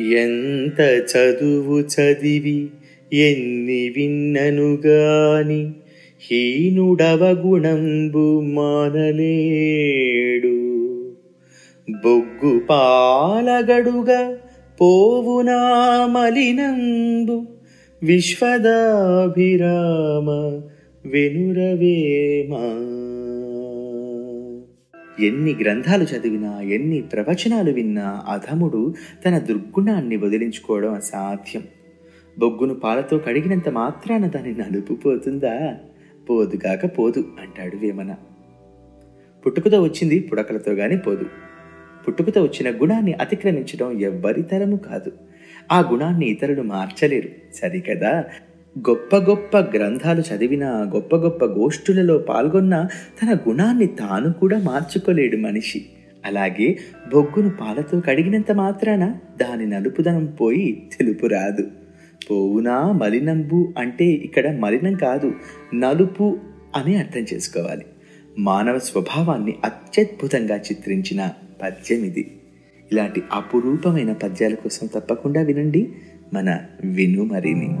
ఎంత చదువు చదివి ఎన్ని విన్ననుగాని హీనుడవ గుణంబు మానలేడు. బొగ్గు పాలగడుగా పోవునా మలినంబు విశ్వదాభిరామ వెనురవేమా? ఎన్ని గ్రంథాలు చదివినా ఎన్ని ప్రవచనాలు విన్నా అధముడు తన దుర్గుణాన్ని వదిలించుకోవడం అసాధ్యం. బొగ్గును పాలతో కడిగినంత మాత్రాన దాన్ని నలుపు పోతుందా పోదుగాక పోదు అంటాడు వేమన. పుట్టుకతో వచ్చింది పుడకలతో గాని పోదు. పుట్టుకతో వచ్చిన గుణాన్ని అతిక్రమించడం ఎవ్వరి తరము కాదు. ఆ గుణాన్ని ఇతరులు మార్చలేరు. సరికదా? గొప్ప గొప్ప గ్రంథాలు చదివినా గొప్ప గొప్ప గోష్ఠులలో పాల్గొన్న తన గుణాన్ని తాను కూడా మార్చుకోలేడు మనిషి. అలాగే బొగ్గును పాలతో కడిగినంత మాత్రాన దాని నలుపుదనం పోయి తెలుపు రాదు. పోవునా మలినంబు అంటే ఇక్కడ మలినం కాదు నలుపు అని అర్థం చేసుకోవాలి. మానవ స్వభావాన్ని అత్యద్భుతంగా చిత్రించిన పద్యం ఇది. ఇలాంటి అపురూపమైన పద్యాల కోసం తప్పకుండా వినండి మన విను మరిని